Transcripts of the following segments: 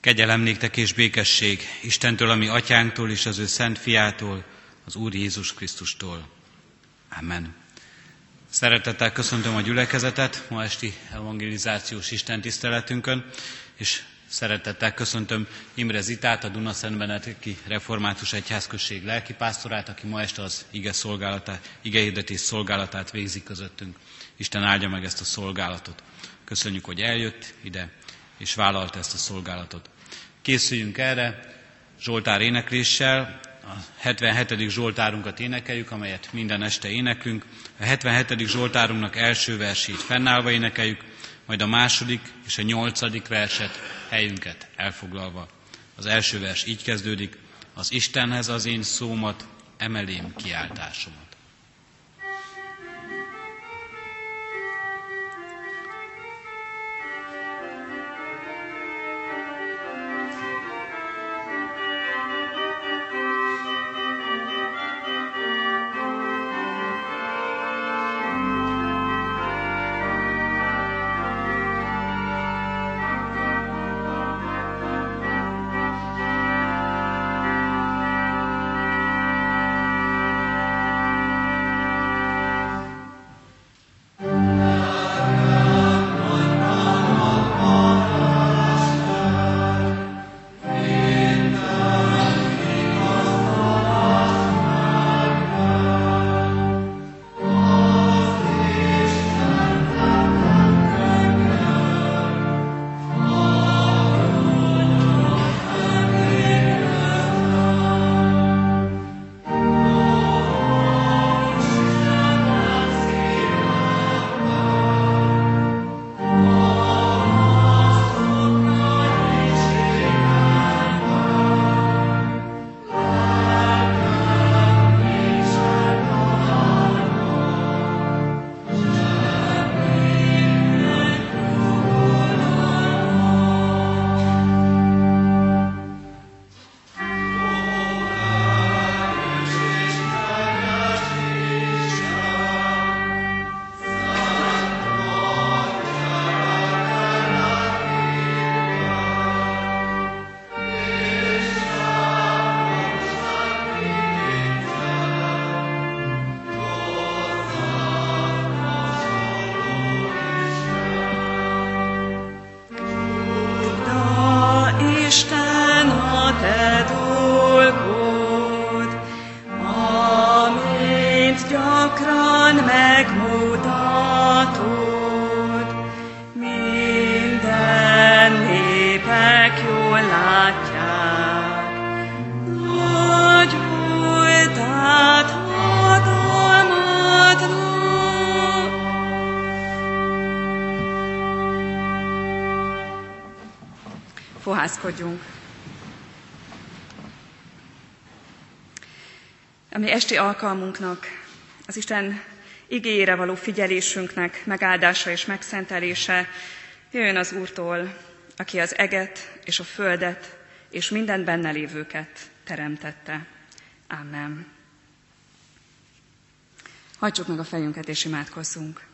Kegyelem néktek és békesség Istentől, ami atyánktól és az ő szent fiától, az Úr Jézus Krisztustól. Amen. Szeretettel köszöntöm a gyülekezetet ma esti evangelizációs Isten tiszteletünkön, és szeretettel köszöntöm Imre Zitát, a Dunaszentbeneteki Református Egyházközség lelkipásztorát, aki ma este az ige, szolgálatát, ige hirdetés szolgálatát végzi közöttünk. Isten áldja meg ezt a szolgálatot. Köszönjük, hogy eljött ide, és vállalta ezt a szolgálatot. Készüljünk erre Zsoltár énekléssel, a 77. Zsoltárunkat énekeljük, amelyet minden este éneklünk. A 77. Zsoltárunknak első versét fennállva énekeljük, majd a második és a nyolcadik verset helyünket elfoglalva. Az első vers így kezdődik, az Istenhez az én szómat, emelém kiáltásomat. Esti alkalmunknak, az Isten igényére való figyelésünknek megáldása és megszentelése jöjjön az Úrtól, aki az eget és a földet és minden benne lévőket teremtette. Amen. Hajtsuk meg a fejünket és imádkozzunk.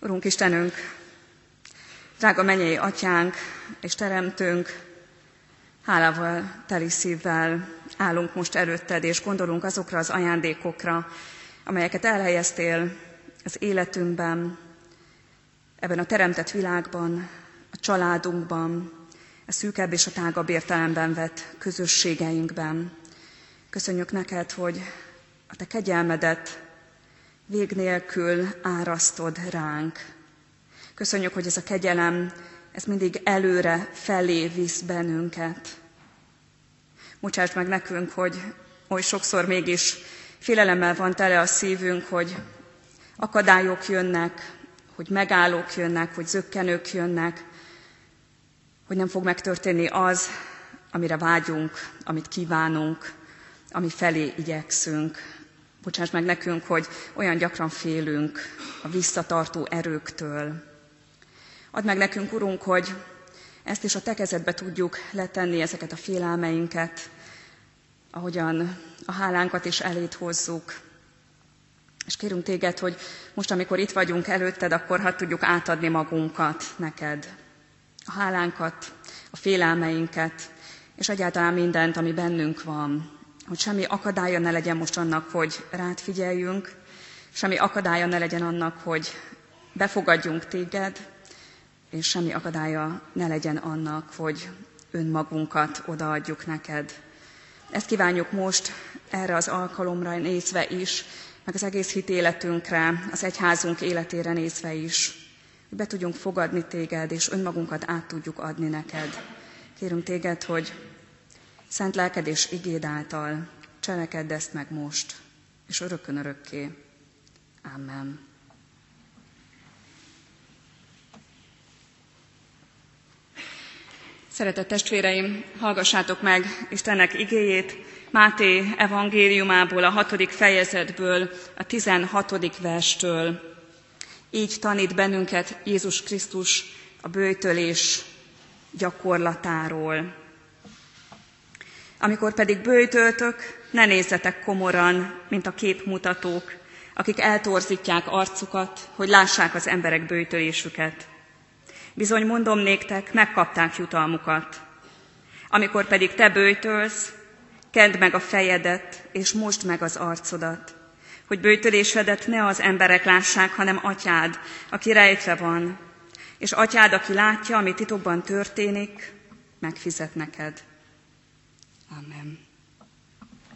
Urunk Istenünk, drága mennyei atyánk és teremtőnk, hálával, teli szívvel állunk most előtted, és gondolunk azokra az ajándékokra, amelyeket elhelyeztél az életünkben, ebben a teremtett világban, a családunkban, a szűkebb és a tágabb értelemben vett közösségeinkben. Köszönjük neked, hogy a te kegyelmedet vég nélkül árasztod ránk. Köszönjük, hogy ez a kegyelem, ez mindig előre, felé visz bennünket. Bocsáss meg nekünk, hogy oly sokszor mégis félelemmel van tele a szívünk, hogy akadályok jönnek, hogy megállók jönnek, hogy zökkenők jönnek, hogy nem fog megtörténni az, amire vágyunk, amit kívánunk, ami felé igyekszünk. Bocsáss meg nekünk, hogy olyan gyakran félünk a visszatartó erőktől. Add meg nekünk, Urunk, hogy ezt is a te tudjuk letenni, ezeket a félelmeinket, ahogyan a hálánkat is elét hozzuk. És kérünk téged, hogy most, amikor itt vagyunk előtted, akkor hadd tudjuk átadni magunkat neked. A hálánkat, a félelmeinket, és egyáltalán mindent, ami bennünk van. Hogy semmi akadálya ne legyen most annak, hogy rád figyeljünk, semmi akadálya ne legyen annak, hogy befogadjunk téged, és semmi akadálya ne legyen annak, hogy önmagunkat odaadjuk neked. Ezt kívánjuk most erre az alkalomra nézve is, meg az egész hitéletünkre, az egyházunk életére nézve is, hogy be tudjunk fogadni téged, és önmagunkat át tudjuk adni neked. Kérünk téged, hogy szent lelked és igéd által cselekedd ezt meg most, és örökön örökké. Amen. Szeretett testvéreim, hallgassátok meg Istennek igéjét, Máté evangéliumából, a hatodik fejezetből, a tizenhatodik verstől. Így tanít bennünket Jézus Krisztus a bőjtölés gyakorlatáról. Amikor pedig bőjtöltök, ne nézzetek komoran, mint a képmutatók, akik eltorzítják arcukat, hogy lássák az emberek bőjtölésüket. Bizony mondom néktek, megkapták jutalmukat. Amikor pedig te bőjtölsz, kend meg a fejedet, és most meg az arcodat, hogy bőjtölésedet ne az emberek lássák, hanem atyád, aki rejtve van, és atyád, aki látja, ami titokban történik, megfizet neked. Amen.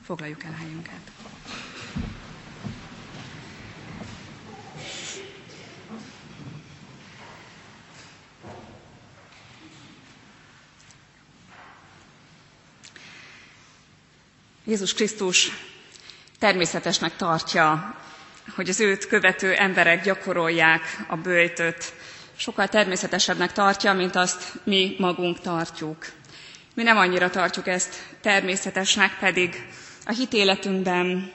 Foglaljuk el helyünket. Jézus Krisztus természetesnek tartja, hogy az őt követő emberek gyakorolják a bőjtöt. Sokkal természetesebbnek tartja, mint azt mi magunk tartjuk. Mi nem annyira tartjuk ezt természetesnek, pedig a hitéletünkben,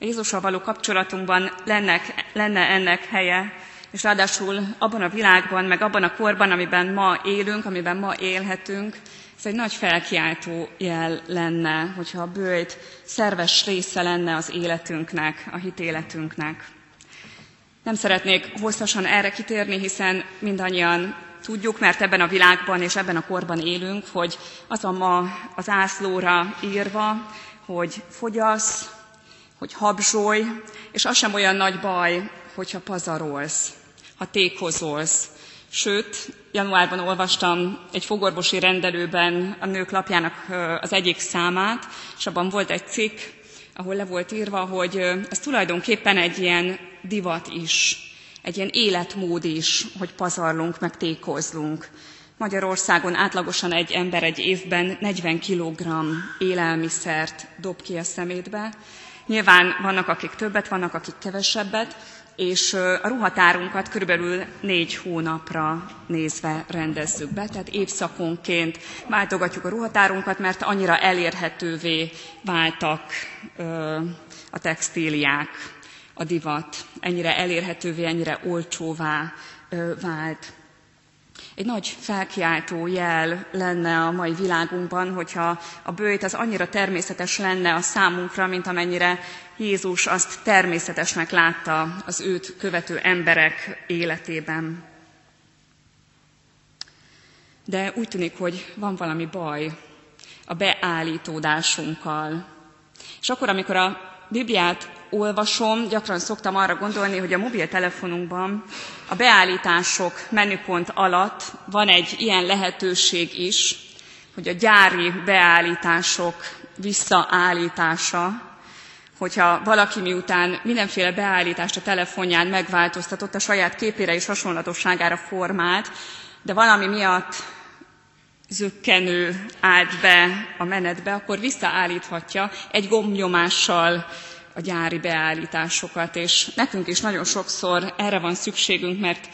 a Jézussal való kapcsolatunkban lenne, lenne ennek helye, és ráadásul abban a világban, meg abban a korban, amiben ma élünk, amiben ma élhetünk, ez egy nagy felkiáltó jel lenne, hogyha a bőjt szerves része lenne az életünknek, a hitéletünknek. Nem szeretnék hosszasan erre kitérni, hiszen mindannyian tudjuk, mert ebben a világban és ebben a korban élünk, hogy az van ma az ászlóra írva, hogy fogyasz, hogy habzsolj, és az sem olyan nagy baj, hogyha pazarolsz, ha tékozolsz, Sőt, januárban olvastam egy fogorvosi rendelőben a nők lapjának az egyik számát, és abban volt egy cikk, ahol le volt írva, hogy ez tulajdonképpen egy ilyen divat is, egy ilyen életmód is, hogy pazarlunk, meg tékozlunk. Magyarországon átlagosan egy ember egy évben 40 kg élelmiszert dob ki a szemétbe. Nyilván vannak, akik többet, vannak, akik kevesebbet, és a ruhatárunkat körülbelül négy hónapra nézve rendezzük be, tehát évszakonként váltogatjuk a ruhatárunkat, mert annyira elérhetővé váltak a textíliák, a divat, ennyire elérhetővé, ennyire olcsóvá vált. Egy nagy felkiáltó jel lenne a mai világunkban, hogyha a bőjt az annyira természetes lenne a számunkra, mint amennyire Jézus azt természetesnek látta az őt követő emberek életében. De úgy tűnik, hogy van valami baj a beállítódásunkkal. És akkor, amikor a Bibliát olvasom, gyakran szoktam arra gondolni, hogy a mobiltelefonunkban a beállítások menüpont alatt van egy ilyen lehetőség is, hogy a gyári beállítások visszaállítása, hogyha valaki miután mindenféle beállítást a telefonján megváltoztatott, a saját képére és hasonlatosságára formált, de valami miatt zökkenő állt be a menetbe, akkor visszaállíthatja egy gombnyomással a gyári beállításokat, és nekünk is nagyon sokszor erre van szükségünk, mert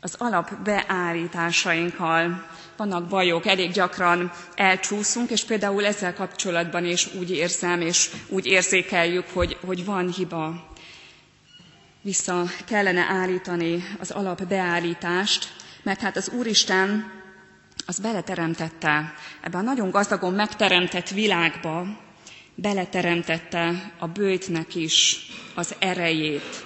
az alap beállításainkkal vannak bajok, elég gyakran elcsúszunk, és például ezzel kapcsolatban is úgy érzem, és úgy érzékeljük, hogy, hogy van hiba. Vissza kellene állítani az alap beállítást, mert hát az Úristen az beleteremtette ebbe a nagyon gazdagon megteremtett világba beleteremtette a bőjtnek is az erejét.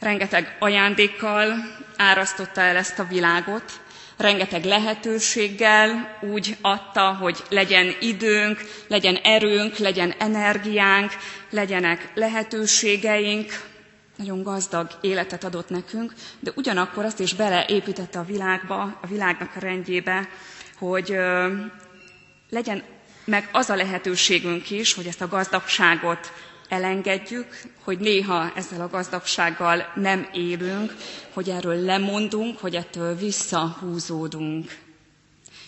Rengeteg ajándékkal árasztotta el ezt a világot, rengeteg lehetőséggel úgy adta, hogy legyen időnk, legyen erőnk, legyen energiánk, legyenek lehetőségeink, nagyon gazdag életet adott nekünk, de ugyanakkor azt is beleépítette a világba, a világnak a rendjébe, hogy legyen meg az a lehetőségünk is, hogy ezt a gazdagságot elengedjük, hogy néha ezzel a gazdagsággal nem élünk, hogy erről lemondunk, hogy ettől visszahúzódunk.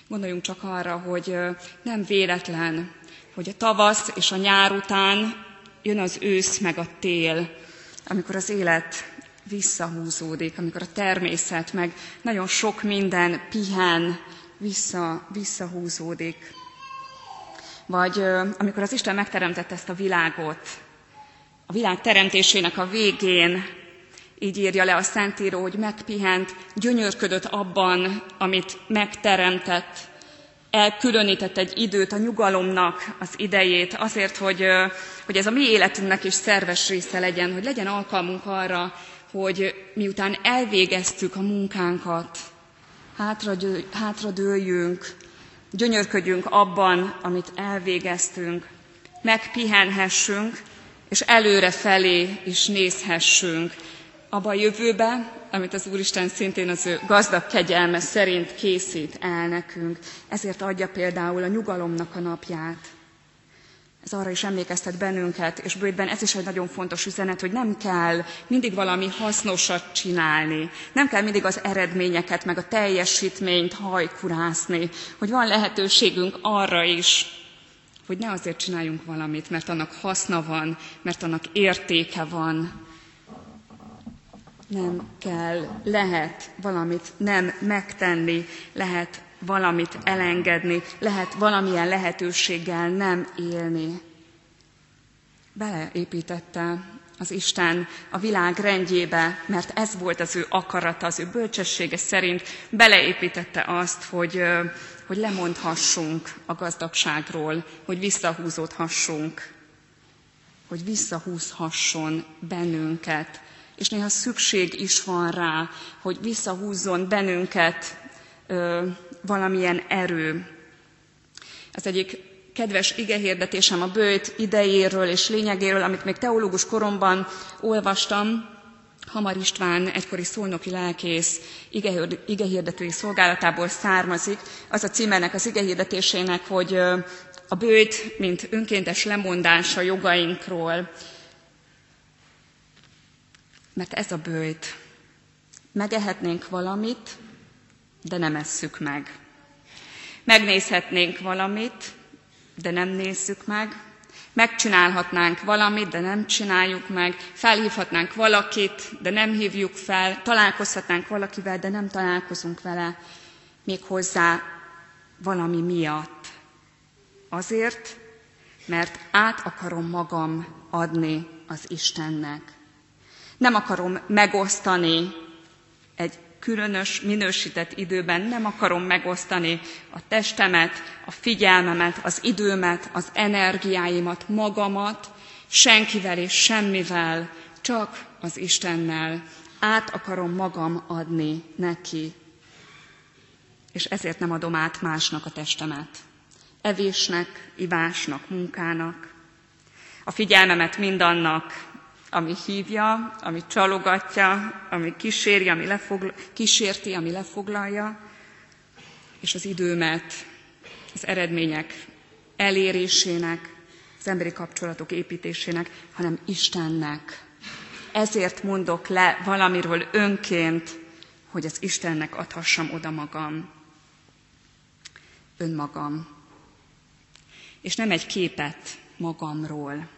Gondoljunk csak arra, hogy nem véletlen, hogy a tavasz és a nyár után jön az ősz meg a tél, amikor az élet visszahúzódik, amikor a természet meg nagyon sok minden pihen, vissza, visszahúzódik. Vagy amikor az Isten megteremtette ezt a világot, a világ teremtésének a végén. Így írja le a Szentíró, hogy megpihent, gyönyörködött abban, amit megteremtett, elkülönített egy időt a nyugalomnak az idejét, azért, hogy, hogy ez a mi életünknek is szerves része legyen, hogy legyen alkalmunk arra, hogy miután elvégeztük a munkánkat, hátradőljünk, gyönyörködjünk abban, amit elvégeztünk, megpihenhessünk, és előre felé is nézhessünk, abba a jövőbe, amit az Úristen szintén az ő gazdag kegyelme szerint készít el nekünk. Ezért adja például a nyugalomnak a napját. Ez arra is emlékeztet bennünket, és bőjtben ez is egy nagyon fontos üzenet, hogy nem kell mindig valami hasznosat csinálni, nem kell mindig az eredményeket, meg a teljesítményt hajkurászni, hogy van lehetőségünk arra is, hogy ne azért csináljunk valamit, mert annak haszna van, mert annak értéke van, nem kell, lehet valamit nem megtenni, lehet valamit elengedni, lehet valamilyen lehetőséggel nem élni. Beleépítette az Isten a világ rendjébe, mert ez volt az ő akarata, az ő bölcsessége szerint, beleépítette azt, hogy, hogy lemondhassunk a gazdagságról, hogy visszahúzódhassunk, hogy visszahúzhasson bennünket és néha szükség is van rá, hogy visszahúzzon bennünket ö, valamilyen erő. Ez egyik kedves igehirdetésem a bőjt idejéről és lényegéről, amit még teológus koromban olvastam, Hamar István, egykori szolnoki lelkész igehirdetői szolgálatából származik. Az a címernek az igehirdetésének, hogy a bőjt, mint önkéntes lemondás a jogainkról, mert ez a bőjt. Megehetnénk valamit, de nem esszük meg. Megnézhetnénk valamit, de nem nézzük meg. Megcsinálhatnánk valamit, de nem csináljuk meg. Felhívhatnánk valakit, de nem hívjuk fel. Találkozhatnánk valakivel, de nem találkozunk vele. Még hozzá valami miatt. Azért, mert át akarom magam adni az Istennek. Nem akarom megosztani egy különös, minősített időben, nem akarom megosztani a testemet, a figyelmemet, az időmet, az energiáimat, magamat, senkivel és semmivel, csak az Istennel. Át akarom magam adni neki. És ezért nem adom át másnak a testemet. Evésnek, ivásnak, munkának. A figyelmemet mindannak, ami hívja, ami csalogatja, ami kíséri, ami lefogl- kísérti, ami lefoglalja, és az időmet az eredmények elérésének, az emberi kapcsolatok építésének, hanem Istennek. Ezért mondok le valamiről önként, hogy az Istennek adhassam oda magam, önmagam. És nem egy képet magamról,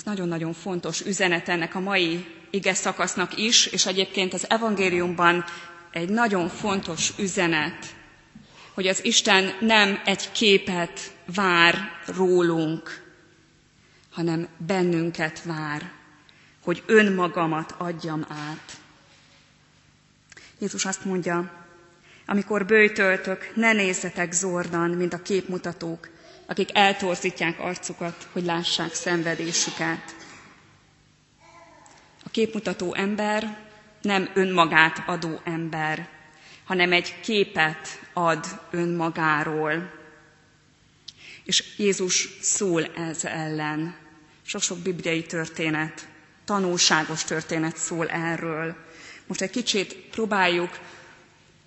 ez nagyon-nagyon fontos üzenet ennek a mai ige szakasznak is, és egyébként az evangéliumban egy nagyon fontos üzenet, hogy az Isten nem egy képet vár rólunk, hanem bennünket vár, hogy önmagamat adjam át. Jézus azt mondja, amikor bőjtöltök, ne nézzetek zordan, mint a képmutatók, akik eltorzítják arcukat, hogy lássák szenvedésüket. A képmutató ember nem önmagát adó ember, hanem egy képet ad önmagáról. És Jézus szól ez ellen. Sok-sok bibliai történet, tanulságos történet szól erről. Most egy kicsit próbáljuk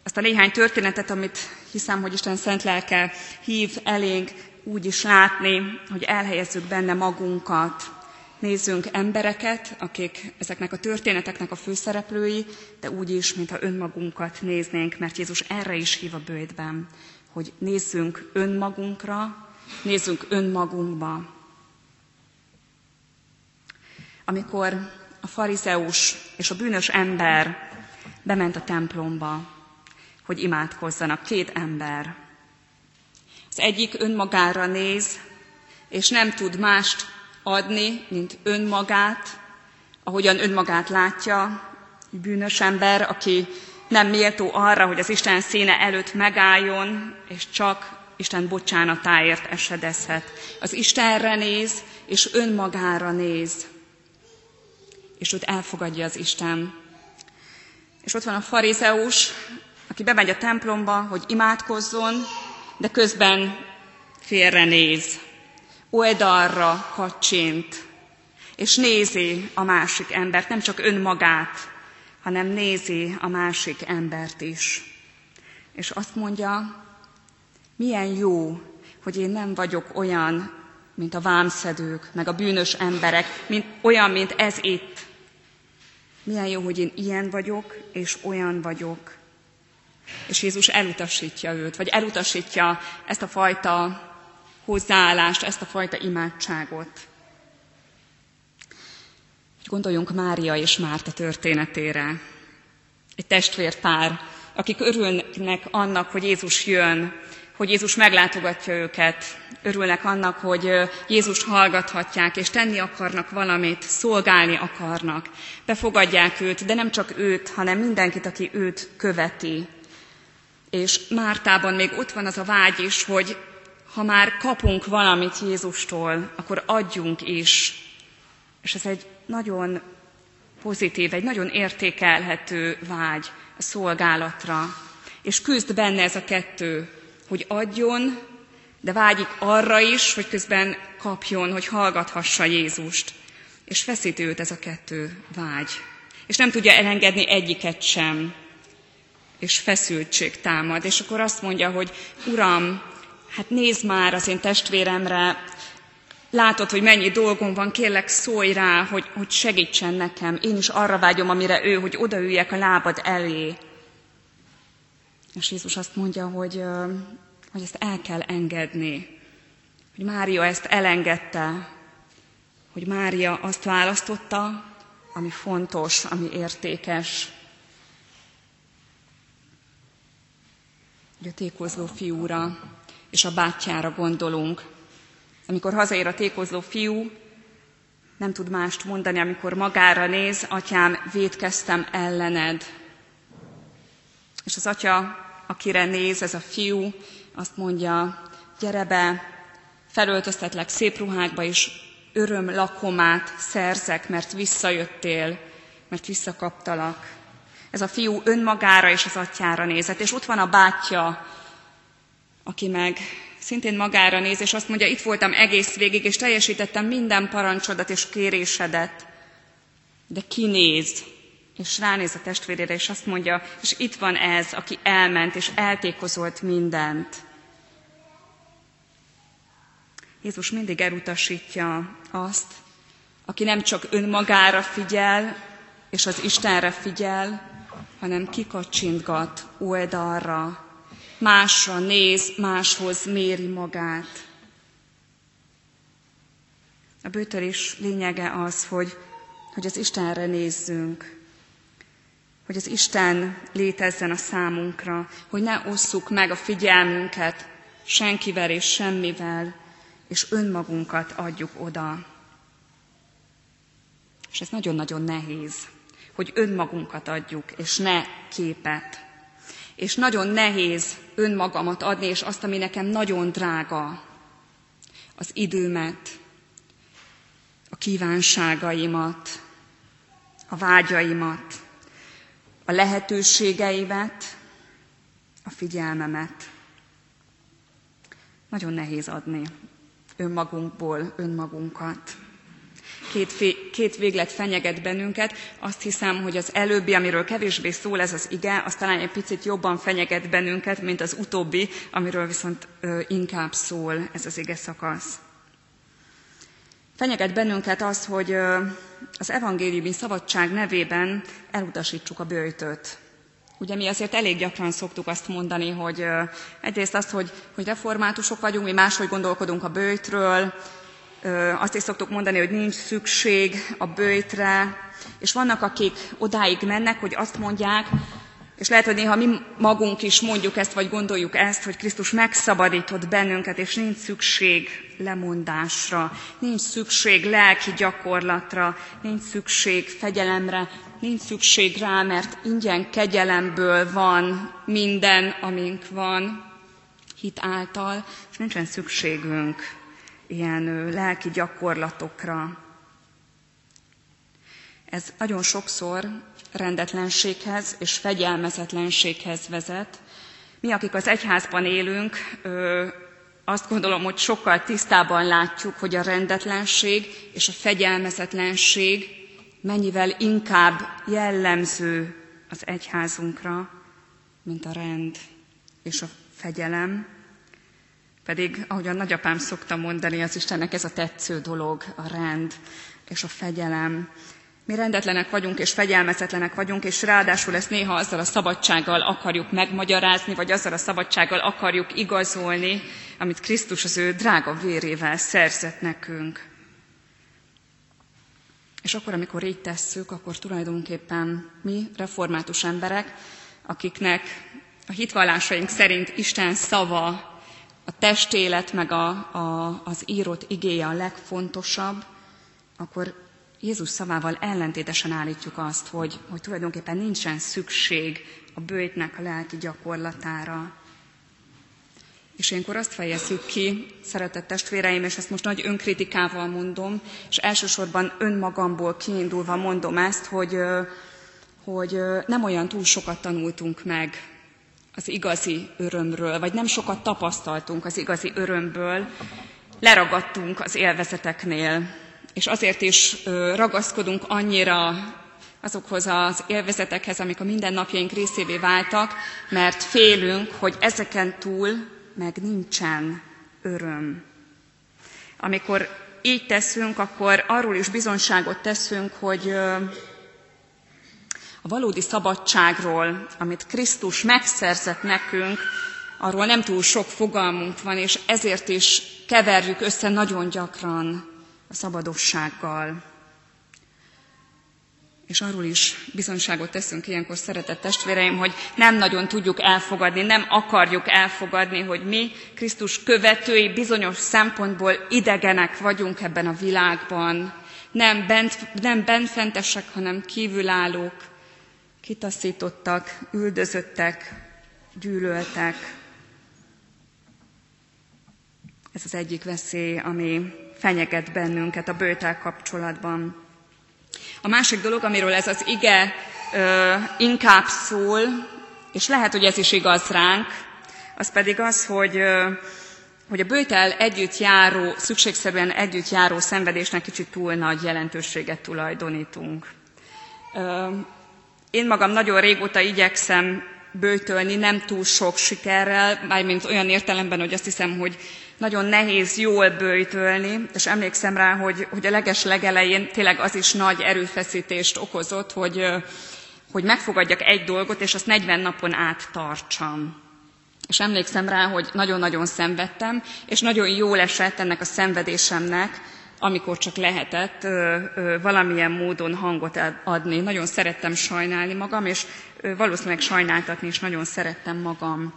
azt a néhány történetet, amit hiszem, hogy Isten szent lelke hív elénk, úgy is látni, hogy elhelyezzük benne magunkat. Nézzünk embereket, akik ezeknek a történeteknek a főszereplői, de úgy is, mintha önmagunkat néznénk, mert Jézus erre is hív a bőjtben, hogy nézzünk önmagunkra, nézzünk önmagunkba. Amikor a farizeus és a bűnös ember bement a templomba, hogy imádkozzanak, két ember. Az egyik önmagára néz, és nem tud mást adni, mint önmagát, ahogyan önmagát látja, bűnös ember, aki nem méltó arra, hogy az Isten színe előtt megálljon, és csak Isten bocsánatáért esedezhet. Az Istenre néz, és önmagára néz, és őt elfogadja az Isten. És ott van a farizeus, aki bemegy a templomba, hogy imádkozzon, de közben félrenéz, oldalra kacsint, és nézi a másik embert, nem csak önmagát, hanem nézi a másik embert is. És azt mondja, milyen jó, hogy én nem vagyok olyan, mint a vámszedők, meg a bűnös emberek, mint, olyan, mint ez itt. Milyen jó, hogy én ilyen vagyok, és olyan vagyok. És Jézus elutasítja őt, vagy elutasítja ezt a fajta hozzáállást, ezt a fajta imádságot. Gondoljunk Mária és Márta történetére. Egy testvérpár, akik örülnek annak, hogy Jézus jön, hogy Jézus meglátogatja őket, örülnek annak, hogy Jézus hallgathatják, és tenni akarnak valamit, szolgálni akarnak. Befogadják őt, de nem csak őt, hanem mindenkit, aki őt követi. És Mártában még ott van az a vágy is, hogy ha már kapunk valamit Jézustól, akkor adjunk is. És ez egy nagyon pozitív, egy nagyon értékelhető vágy a szolgálatra. És küzd benne ez a kettő, hogy adjon, de vágyik arra is, hogy közben kapjon, hogy hallgathassa Jézust. És feszít ez a kettő vágy. És nem tudja elengedni egyiket sem. És feszültség támad. És akkor azt mondja, hogy Uram, hát nézd már az én testvéremre, látod, hogy mennyi dolgom van, kérlek szólj rá, hogy, hogy segítsen nekem. Én is arra vágyom, amire ő, hogy odaüljek a lábad elé. És Jézus azt mondja, hogy, hogy ezt el kell engedni. Hogy Mária ezt elengedte, hogy Mária azt választotta, ami fontos, ami értékes. Hogy a tékozló fiúra és a bátyjára gondolunk. Amikor hazaér a tékozló fiú, nem tud mást mondani, amikor magára néz, atyám, védkeztem ellened. És az atya, akire néz ez a fiú, azt mondja, gyere be, felöltöztetlek szép ruhákba, és öröm lakomát szerzek, mert visszajöttél, mert visszakaptalak. Ez a fiú önmagára és az atyára nézett, és ott van a bátyja, aki meg szintén magára néz, és azt mondja, itt voltam egész végig, és teljesítettem minden parancsodat és kérésedet. De kinéz, és ránéz a testvérére, és azt mondja, és itt van ez, aki elment, és eltékozolt mindent. Jézus mindig elutasítja azt, aki nem csak önmagára figyel, és az Istenre figyel, hanem kikacsintgat oldalra, másra néz, máshoz méri magát. A bőtörés lényege az, hogy, hogy az Istenre nézzünk, hogy az Isten létezzen a számunkra, hogy ne osszuk meg a figyelmünket senkivel és semmivel, és önmagunkat adjuk oda. És ez nagyon-nagyon nehéz, hogy önmagunkat adjuk, és ne képet. És nagyon nehéz önmagamat adni, és azt, ami nekem nagyon drága. az időmet, a kívánságaimat, a vágyaimat, a lehetőségeimet, a figyelmemet. Nagyon nehéz adni önmagunkból önmagunkat. Két, két véglet fenyeget bennünket. Azt hiszem, hogy az előbbi, amiről kevésbé szól ez az ige, az talán egy picit jobban fenyeget bennünket, mint az utóbbi, amiről viszont inkább szól ez az ige szakasz. Fenyeget bennünket az, hogy az evangéliumi szabadság nevében elutasítsuk a bőjtöt. Ugye mi azért elég gyakran szoktuk azt mondani, hogy egyrészt azt, hogy, hogy reformátusok vagyunk, mi máshogy gondolkodunk a bőjtről, azt is szoktuk mondani, hogy nincs szükség a bőjtre, és vannak, akik odáig mennek, hogy azt mondják, és lehet, hogy néha mi magunk is mondjuk ezt, vagy gondoljuk ezt, hogy Krisztus megszabadított bennünket, és nincs szükség lemondásra, nincs szükség lelki gyakorlatra, nincs szükség fegyelemre, nincs szükség rá, mert ingyen kegyelemből van minden, amink van, hit által, és nincsen szükségünk ilyen lelki gyakorlatokra. Ez nagyon sokszor rendetlenséghez és fegyelmezetlenséghez vezet. Mi, akik az egyházban élünk, azt gondolom, hogy sokkal tisztában látjuk, hogy a rendetlenség és a fegyelmezetlenség mennyivel inkább jellemző az egyházunkra, mint a rend és a fegyelem. Pedig, ahogy a nagyapám szokta mondani, az Istennek ez a tetsző dolog, a rend és a fegyelem. Mi rendetlenek vagyunk és fegyelmezetlenek vagyunk, és ráadásul ezt néha azzal a szabadsággal akarjuk megmagyarázni, vagy azzal a szabadsággal akarjuk igazolni, amit Krisztus az ő drága vérével szerzett nekünk. És akkor, amikor így tesszük, akkor tulajdonképpen mi, református emberek, akiknek a hitvallásaink szerint Isten szava, a testélet, meg a, a, az írott igéje a legfontosabb, akkor Jézus szavával ellentétesen állítjuk azt, hogy, hogy tulajdonképpen nincsen szükség a bőjtnek a lelki gyakorlatára. És ilyenkor azt fejezzük ki, szeretett testvéreim, és ezt most nagy önkritikával mondom, és elsősorban önmagamból kiindulva mondom ezt, hogy, hogy nem olyan túl sokat tanultunk meg az igazi örömről, vagy nem sokat tapasztaltunk az igazi örömből, leragadtunk az élvezeteknél, és azért is ragaszkodunk annyira azokhoz az élvezetekhez, amik a mindennapjaink részévé váltak, mert félünk, hogy ezeken túl meg nincsen öröm. Amikor így teszünk, akkor arról is bizonságot teszünk, hogy a valódi szabadságról, amit Krisztus megszerzett nekünk, arról nem túl sok fogalmunk van, és ezért is keverjük össze nagyon gyakran a szabadossággal. És arról is bizonságot teszünk ilyenkor, szeretett testvéreim, hogy nem nagyon tudjuk elfogadni, nem akarjuk elfogadni, hogy mi, Krisztus követői, bizonyos szempontból idegenek vagyunk ebben a világban. Nem, bent, nem bentfentesek, hanem kívülállók, kitaszítottak, üldözöttek, gyűlöltek. Ez az egyik veszély, ami fenyeget bennünket a bőtel kapcsolatban. A másik dolog, amiről ez az ige ö, inkább szól, és lehet, hogy ez is igaz ránk, az pedig az, hogy, ö, hogy a bőtel együtt járó, szükségszerűen együtt járó szenvedésnek kicsit túl nagy jelentőséget tulajdonítunk. Ö, én magam nagyon régóta igyekszem bőtölni, nem túl sok sikerrel, mármint olyan értelemben, hogy azt hiszem, hogy nagyon nehéz jól bőjtölni, és emlékszem rá, hogy, hogy a leges legelején tényleg az is nagy erőfeszítést okozott, hogy, hogy megfogadjak egy dolgot, és azt 40 napon át tartsam. És emlékszem rá, hogy nagyon-nagyon szenvedtem, és nagyon jól esett ennek a szenvedésemnek, amikor csak lehetett valamilyen módon hangot adni. Nagyon szerettem sajnálni magam, és valószínűleg sajnáltatni is nagyon szerettem magam.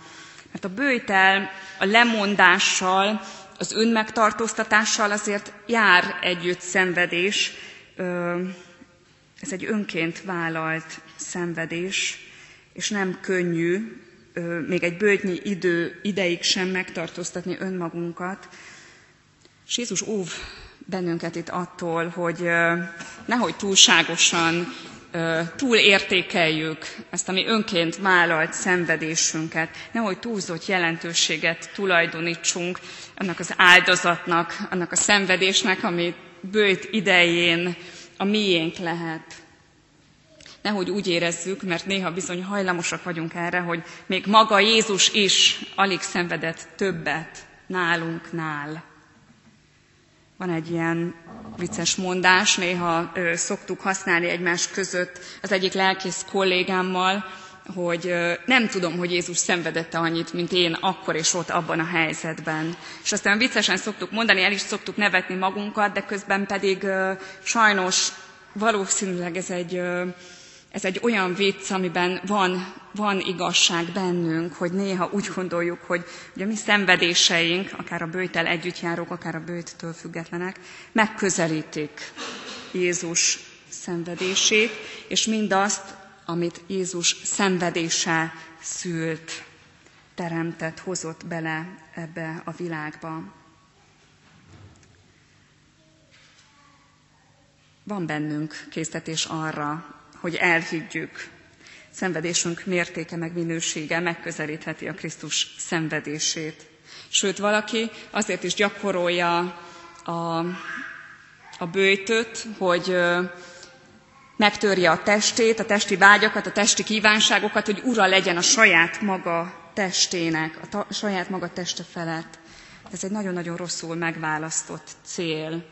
Mert a bőjtel a lemondással, az önmegtartóztatással azért jár együtt szenvedés. Ez egy önként vállalt szenvedés, és nem könnyű még egy bőtnyi idő ideig sem megtartóztatni önmagunkat. És Jézus óv bennünket itt attól, hogy nehogy túlságosan túlértékeljük ezt a mi önként vállalt szenvedésünket, nehogy túlzott jelentőséget tulajdonítsunk annak az áldozatnak, annak a szenvedésnek, ami bőjt idején a miénk lehet. Nehogy úgy érezzük, mert néha bizony hajlamosak vagyunk erre, hogy még maga Jézus is alig szenvedett többet nálunk nál. Van egy ilyen vicces mondás, néha ö, szoktuk használni egymás között az egyik lelkész kollégámmal, hogy ö, nem tudom, hogy Jézus szenvedette annyit, mint én akkor és ott abban a helyzetben. És aztán viccesen szoktuk mondani, el is szoktuk nevetni magunkat, de közben pedig ö, sajnos valószínűleg ez egy ez egy olyan vicc, amiben van, van igazság bennünk, hogy néha úgy gondoljuk, hogy, hogy a mi szenvedéseink, akár a bőjtel együtt járók, akár a bőjtől függetlenek, megközelítik Jézus szenvedését, és mindazt, amit Jézus szenvedése szült, teremtett, hozott bele ebbe a világba. Van bennünk késztetés arra, hogy elhiggyük. Szenvedésünk mértéke meg minősége megközelítheti a Krisztus szenvedését. Sőt, valaki azért is gyakorolja a, a bőjtöt, hogy megtörje a testét, a testi vágyakat, a testi kívánságokat, hogy ura legyen a saját maga testének, a ta, saját maga teste felett. Ez egy nagyon-nagyon rosszul megválasztott cél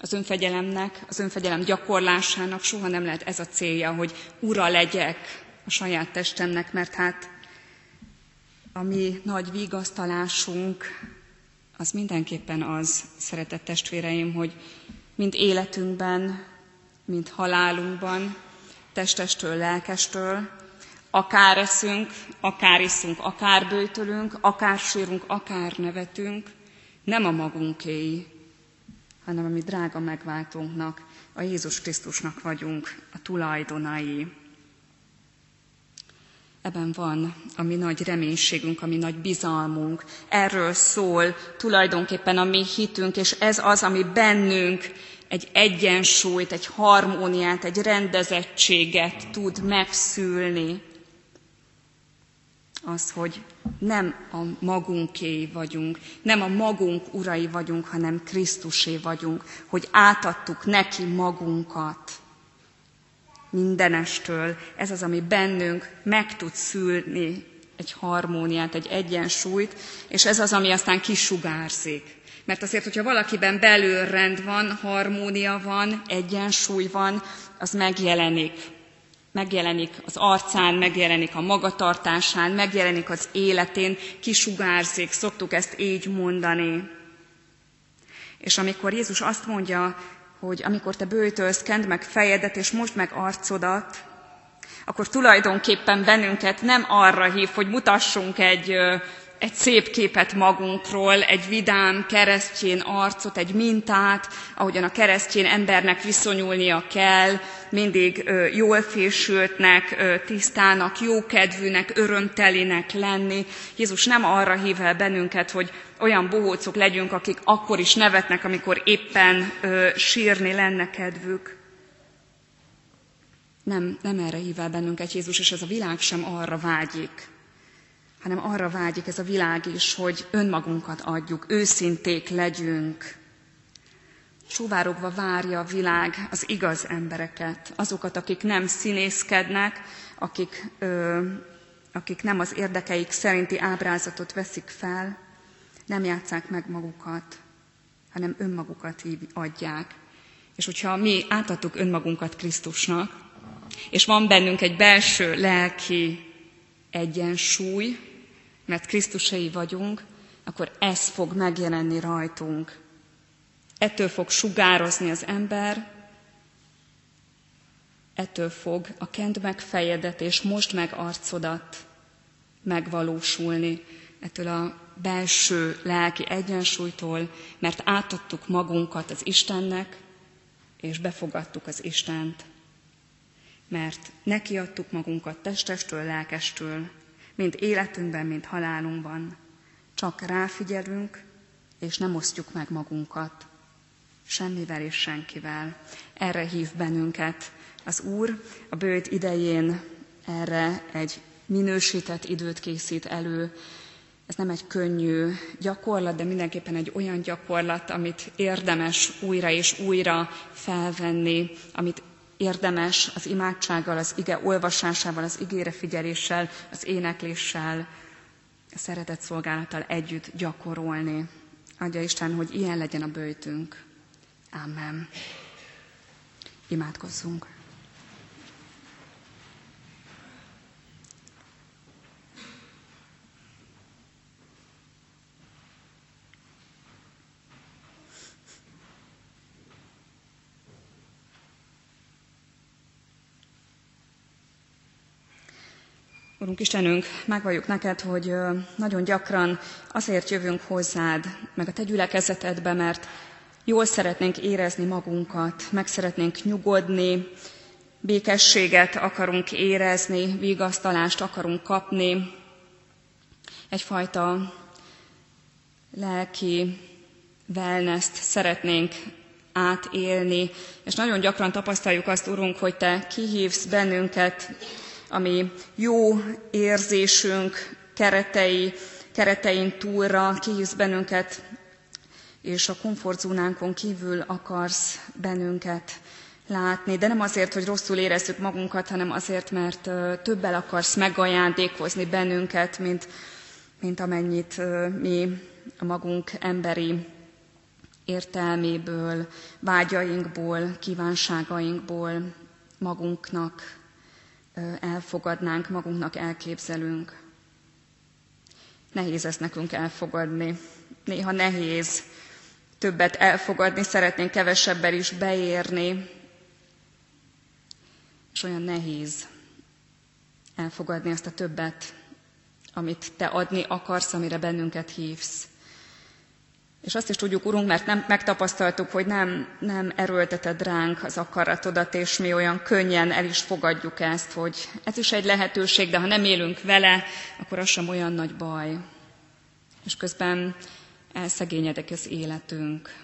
az önfegyelemnek, az önfegyelem gyakorlásának soha nem lehet ez a célja, hogy ura legyek a saját testemnek, mert hát a mi nagy vigasztalásunk az mindenképpen az, szeretett testvéreim, hogy mind életünkben, mind halálunkban, testestől, lelkestől, akár eszünk, akár iszunk, akár bőtölünk, akár sírunk, akár nevetünk, nem a magunkéi, hanem a mi drága megváltónknak, a Jézus Krisztusnak vagyunk a tulajdonai. Ebben van a mi nagy reménységünk, a mi nagy bizalmunk. Erről szól tulajdonképpen a mi hitünk, és ez az, ami bennünk egy egyensúlyt, egy harmóniát, egy rendezettséget tud megszülni az, hogy nem a magunké vagyunk, nem a magunk urai vagyunk, hanem Krisztusé vagyunk, hogy átadtuk neki magunkat mindenestől. Ez az, ami bennünk meg tud szülni egy harmóniát, egy egyensúlyt, és ez az, ami aztán kisugárzik. Mert azért, hogyha valakiben belül rend van, harmónia van, egyensúly van, az megjelenik megjelenik az arcán, megjelenik a magatartásán, megjelenik az életén, kisugárzik, szoktuk ezt így mondani. És amikor Jézus azt mondja, hogy amikor te bőjtölsz, kend meg fejedet, és most meg arcodat, akkor tulajdonképpen bennünket nem arra hív, hogy mutassunk egy egy szép képet magunkról, egy vidám keresztjén arcot, egy mintát, ahogyan a keresztjén embernek viszonyulnia kell, mindig jól fésültnek, tisztának, jókedvűnek, örömtelinek lenni. Jézus nem arra hív el bennünket, hogy olyan bohócok legyünk, akik akkor is nevetnek, amikor éppen sírni lenne kedvük. Nem, nem erre hív el bennünket Jézus, és ez a világ sem arra vágyik hanem arra vágyik ez a világ is, hogy önmagunkat adjuk, őszinték legyünk. Suvárogva várja a világ az igaz embereket, azokat, akik nem színészkednek, akik, ö, akik nem az érdekeik szerinti ábrázatot veszik fel, nem játszák meg magukat, hanem önmagukat így adják. És hogyha mi átadtuk önmagunkat Krisztusnak, és van bennünk egy belső lelki egyensúly, mert Krisztusai vagyunk, akkor ez fog megjelenni rajtunk. Ettől fog sugározni az ember, ettől fog a kent meg fejedet és most meg arcodat megvalósulni, ettől a belső lelki egyensúlytól, mert átadtuk magunkat az Istennek, és befogadtuk az Istent. Mert neki adtuk magunkat testestől, lelkestől, mind életünkben, mind halálunkban. Csak ráfigyelünk, és nem osztjuk meg magunkat semmivel és senkivel. Erre hív bennünket az Úr, a bőt idején erre egy minősített időt készít elő. Ez nem egy könnyű gyakorlat, de mindenképpen egy olyan gyakorlat, amit érdemes újra és újra felvenni, amit érdemes az imádsággal, az ige olvasásával, az igére figyeléssel, az énekléssel, a szeretett szolgálattal együtt gyakorolni. Adja Isten, hogy ilyen legyen a bőjtünk. Amen. Imádkozzunk. Urunk Istenünk, megvalljuk neked, hogy nagyon gyakran azért jövünk hozzád, meg a te gyülekezetedbe, mert jól szeretnénk érezni magunkat, meg szeretnénk nyugodni, békességet akarunk érezni, vigasztalást akarunk kapni, egyfajta lelki wellness szeretnénk átélni, és nagyon gyakran tapasztaljuk azt, Urunk, hogy Te kihívsz bennünket ami jó érzésünk keretei, keretein túlra kihívsz bennünket, és a komfortzónánkon kívül akarsz bennünket látni, de nem azért, hogy rosszul érezzük magunkat, hanem azért, mert többel akarsz megajándékozni bennünket, mint, mint amennyit mi a magunk emberi értelméből, vágyainkból, kívánságainkból magunknak elfogadnánk, magunknak elképzelünk. Nehéz ezt nekünk elfogadni. Néha nehéz többet elfogadni, szeretnénk kevesebbel is beérni, és olyan nehéz elfogadni azt a többet, amit te adni akarsz, amire bennünket hívsz. És azt is tudjuk, Urunk, mert nem megtapasztaltuk, hogy nem, nem erőlteted ránk az akaratodat, és mi olyan könnyen el is fogadjuk ezt, hogy ez is egy lehetőség, de ha nem élünk vele, akkor az sem olyan nagy baj. És közben elszegényedek az életünk.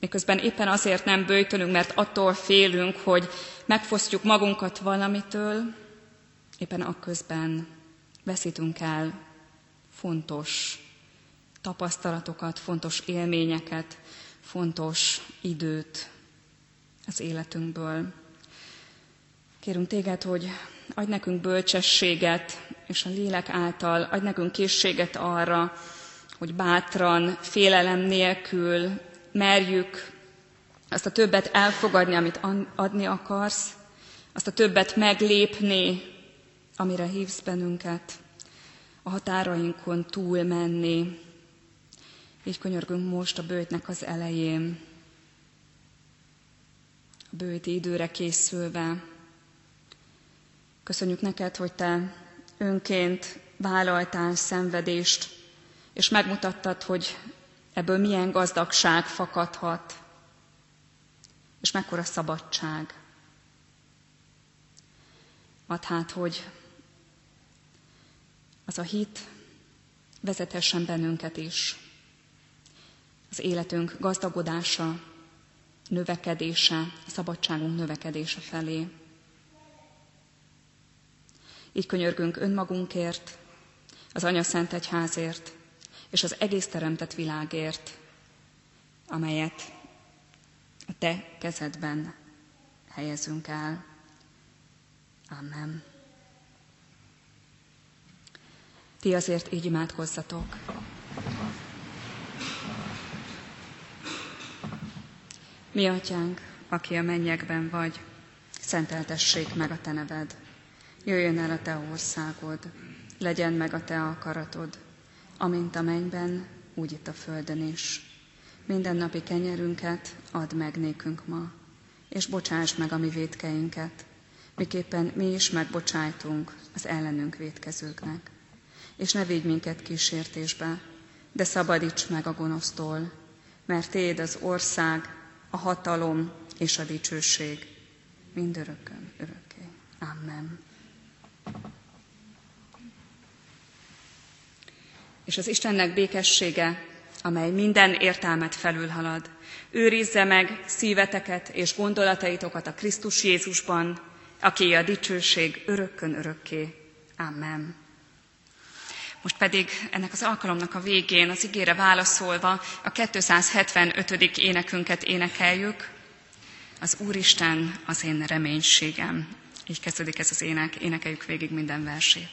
Miközben éppen azért nem bőjtölünk, mert attól félünk, hogy megfosztjuk magunkat valamitől, éppen akközben veszítünk el fontos tapasztalatokat, fontos élményeket, fontos időt az életünkből. Kérünk téged, hogy adj nekünk bölcsességet, és a lélek által adj nekünk készséget arra, hogy bátran, félelem nélkül merjük azt a többet elfogadni, amit adni akarsz, azt a többet meglépni, amire hívsz bennünket, a határainkon túl menni, így könyörgünk most a bőjtnek az elején, a bőjti időre készülve. Köszönjük neked, hogy te önként vállaltál szenvedést, és megmutattad, hogy ebből milyen gazdagság fakadhat, és mekkora szabadság. Add hát, hogy az a hit vezethessen bennünket is az életünk gazdagodása, növekedése, szabadságunk növekedése felé. Így könyörgünk önmagunkért, az Anya Szent Egyházért, és az egész teremtett világért, amelyet a Te kezedben helyezünk el. Amen. Ti azért így imádkozzatok. Mi, atyánk, aki a mennyekben vagy, szenteltessék meg a te neved. Jöjjön el a te országod, legyen meg a te akaratod, amint a mennyben, úgy itt a földön is. Minden napi kenyerünket add meg nékünk ma, és bocsáss meg a mi védkeinket, miképpen mi is megbocsájtunk az ellenünk védkezőknek. És ne védj minket kísértésbe, de szabadíts meg a gonosztól, mert Téd az ország, a hatalom és a dicsőség mindörökkön örökké. Amen. És az Istennek békessége, amely minden értelmet felülhalad. Őrizze meg szíveteket és gondolataitokat a Krisztus Jézusban, aki a dicsőség örökkön örökké. Amen. Most pedig ennek az alkalomnak a végén az igére válaszolva a 275. énekünket énekeljük. Az Úristen az én reménységem. Így kezdődik ez az ének, énekeljük végig minden versét.